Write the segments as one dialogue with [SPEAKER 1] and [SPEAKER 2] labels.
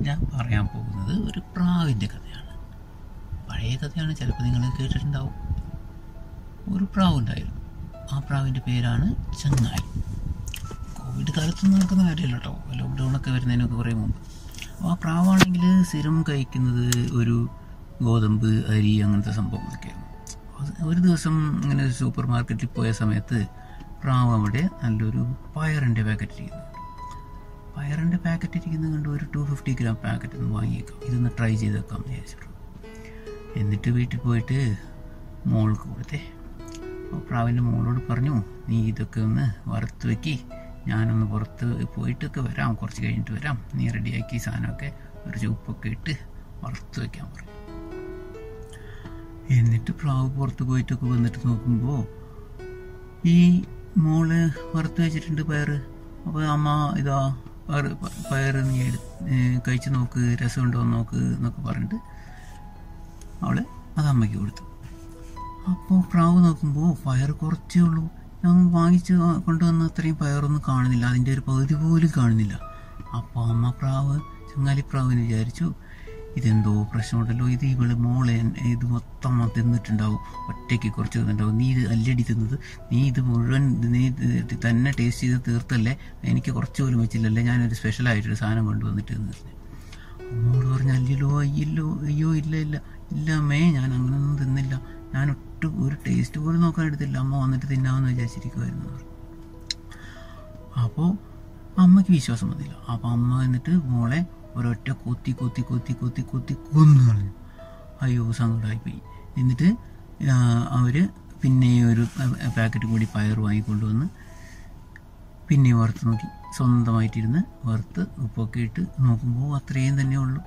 [SPEAKER 1] ഞാൻ പറയാൻ പോകുന്നത് ഒരു പ്രാവിന്റെ കഥയാണ്. പഴയ കഥയാണ് ചിലപ്പോൾ നിങ്ങൾ കേട്ടിട്ടുണ്ടാവും. ഒരു പ്രാവ് ഉണ്ടായിരുന്നു ആ പ്രാവിന്റെ പേരാണ് ചങ്ങായി. കോവിഡ് കാലത്തൊന്നും നടക്കുന്ന കാര്യമല്ല കേട്ടോ. ലോക്ക്ഡൗണൊക്കെ വരുന്നതിനൊക്കെ കുറേ മുമ്പ്. അപ്പോൾ ആ പ്രാവാണെങ്കിൽ സ്ഥിരം കഴിക്കുന്നത് ഒരു ഗോതമ്പ് അരി അങ്ങനത്തെ സംഭവങ്ങളൊക്കെയാണ് ഒരു ദിവസം ഇങ്ങനെ സൂപ്പർ മാർക്കറ്റിൽ പോയ സമയത്ത് പ്രാവ് അവിടെ നല്ലൊരു പയറിന്റെ പാക്കറ്റ് ഇരിക്കുന്നു പയറിന്റെ പാക്കറ്റ് ഇരിക്കുന്നത് കണ്ട് ഒരു ടു ഫിഫ്റ്റി ഗ്രാം പാക്കറ്റ് ഒന്ന് വാങ്ങിയേക്കാം. ഇതൊന്ന് ട്രൈ ചെയ്തേക്കാം എന്ന് വിചാരിച്ചിട്ടു. എന്നിട്ട് വീട്ടിൽ പോയിട്ട് മോൾക്ക് കൊടുത്തേ. അപ്പോൾ പ്രാവിന്റെ മോളോട് പറഞ്ഞു നീ ഇതൊക്കെ ഒന്ന് വറുത്ത് വെക്കി ഞാനൊന്ന് പുറത്ത് പോയിട്ടൊക്കെ വരാം കുറച്ച് കഴിഞ്ഞിട്ട് വരാം. നീ റെഡിയാക്കി സാധനമൊക്കെ ഒരു ചുപ്പൊക്കെ ഇട്ട് വറുത്ത് വെക്കാൻ പറഞ്ഞു. എന്നിട്ട് പ്രാവ് പുറത്ത് പോയിട്ടൊക്കെ വന്നിട്ട് നോക്കുമ്പോൾ ഈ മോൾ വറുത്ത് വെച്ചിട്ടുണ്ട് പയർ അപ്പോൾ അമ്മ ഇതാ പയറ് പയറ് നീ കഴിച്ച് നോക്ക് രസമുണ്ടോ നോക്ക് എന്നൊക്കെ പറഞ്ഞിട്ട് അവൾ അത് അമ്മയ്ക്ക് കൊടുത്തു. അപ്പോൾ പ്രാവ് നോക്കുമ്പോൾ പയർ കുറച്ചേ ഉള്ളൂ. ഞാൻ വാങ്ങിച്ച് കൊണ്ടുവന്ന അത്രയും പയറൊന്നും കാണുന്നില്ല. അതിന്റെ ഒരു പകുതി പോലും കാണുന്നില്ല. അപ്പോൾ അമ്മ പ്രാവ് ചങ്ങാലി പ്രാവിന് വിചാരിച്ചു ഇതെന്തോ പ്രശ്നമുണ്ടല്ലോ. ഇത് ഇവൾ മോളെ ഇത് മൊത്തം തിന്നിട്ടുണ്ടാവും. ഒറ്റയ്ക്ക് കുറച്ച് തിന്നിട്ടുണ്ടാവും. നീ ഇത് അല്ലടി തിന്നത്. നീ ഇത് മുഴുവൻ നീ തന്നെ ടേസ്റ്റ് ചെയ്ത് തീർത്തല്ലേ? എനിക്ക് കുറച്ച് പോലും വെച്ചില്ലല്ലേ? ഞാനൊരു സ്പെഷ്യലായിട്ടൊരു സാധനം കൊണ്ടുവന്നിട്ട് എന്ന് മോൾ പറഞ്ഞു അല്ലല്ലോ അയ്യല്ലോ അയ്യോ ഇല്ല ഇല്ല. ഇല്ല അമ്മേ ഞാൻ അങ്ങനെയൊന്നും തിന്നില്ല. ഞാൻ ഒട്ടും ഒരു ടേസ്റ്റ് പോലും നോക്കാൻ എടുത്തില്ല. അമ്മ വന്നിട്ട് തിന്നാമെന്ന് വിചാരിച്ചിരിക്കുമായിരുന്നു അപ്പോൾ അമ്മയ്ക്ക് വിശ്വാസം വന്നില്ല. അപ്പോൾ അമ്മ എന്നിട്ട് മോളെ ഒരൊറ്റ കൊത്തി കൊത്തി കൊത്തി കൊത്തി കൊത്തി കൊന്നു കളഞ്ഞു. അയ്യോ സങ്കടമായിപ്പോയി എന്നിട്ട് അവർ പിന്നെ ഒരു പാക്കറ്റ് കൂടി പയർ വാങ്ങിക്കൊണ്ടുവന്ന് പിന്നെ വറുത്ത് നോക്കി. സ്വന്തമായിട്ടിരുന്ന് വറുത്ത് ഉപ്പൊക്കെ ഇട്ട് നോക്കുമ്പോൾ അത്രയും തന്നെ ഉള്ളൂ.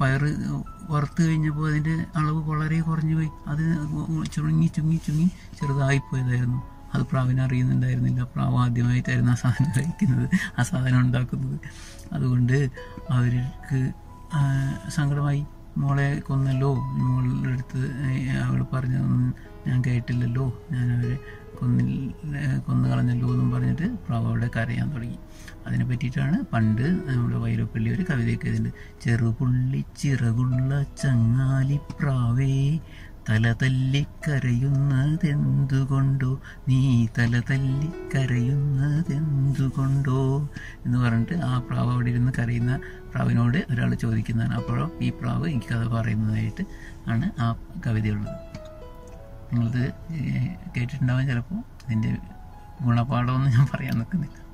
[SPEAKER 1] പയർ വറുത്ത് കഴിഞ്ഞപ്പോൾ അതിന്റെ അളവ് വളരെ കുറഞ്ഞു പോയി. അത് ചുങ്ങി ചുങ്ങി ചെറുതായി പോയതായിരുന്നു. അത് പ്രാവിനെ അറിയുന്നുണ്ടായിരുന്നില്ല പ്രാവ് ആദ്യമായിട്ടായിരുന്നു ആ സാധനം കഴിക്കുന്നത് ആ സാധനം ഉണ്ടാക്കുന്നത്. അതുകൊണ്ട് അവർക്ക് സങ്കടമായി മോളെ കൊന്നല്ലോ മോളുടെ അടുത്ത് അവൾ പറഞ്ഞതൊന്നും ഞാൻ കേട്ടില്ലല്ലോ ഞാൻ അവരെ കൊന്നില്ല കൊന്നു കളഞ്ഞല്ലോ എന്നും പറഞ്ഞിട്ട് പ്രാവ് അവിടെ കരയാൻ തുടങ്ങി. അതിനെ പറ്റിയിട്ടാണ് പണ്ട് നമ്മുടെ വൈരപ്പള്ളി ഒരു കവിതയൊക്കെ എഴുതിയിട്ടുണ്ട്. ചെറുപുള്ളി ചിറകുള്ള ചങ്ങാലിപ്രാവേ തല തല്ലിക്കരയുന്നതെന്തുകൊണ്ടോ നീ തല തല്ലിക്കരയുന്നതെന്തുകൊണ്ടോ എന്ന് പറഞ്ഞിട്ട് ആ പ്രാവ് അവിടെ ഇരുന്ന് കരയുന്ന പ്രാവിനോട് ഒരാൾ ചോദിക്കുന്നതാണ്. അപ്പോഴോ ഈ പ്രാവ് എനിക്ക് കഥ പറയുന്നതായിട്ട് ആണ് ആ കവിതയുള്ളത്. നിങ്ങളിത് കേട്ടിട്ടുണ്ടാവാൻ ചിലപ്പോൾ. ഇതിന്റെ ഗുണപാഠമൊന്നും ഞാൻ പറയാൻ നിൽക്കുന്നില്ല.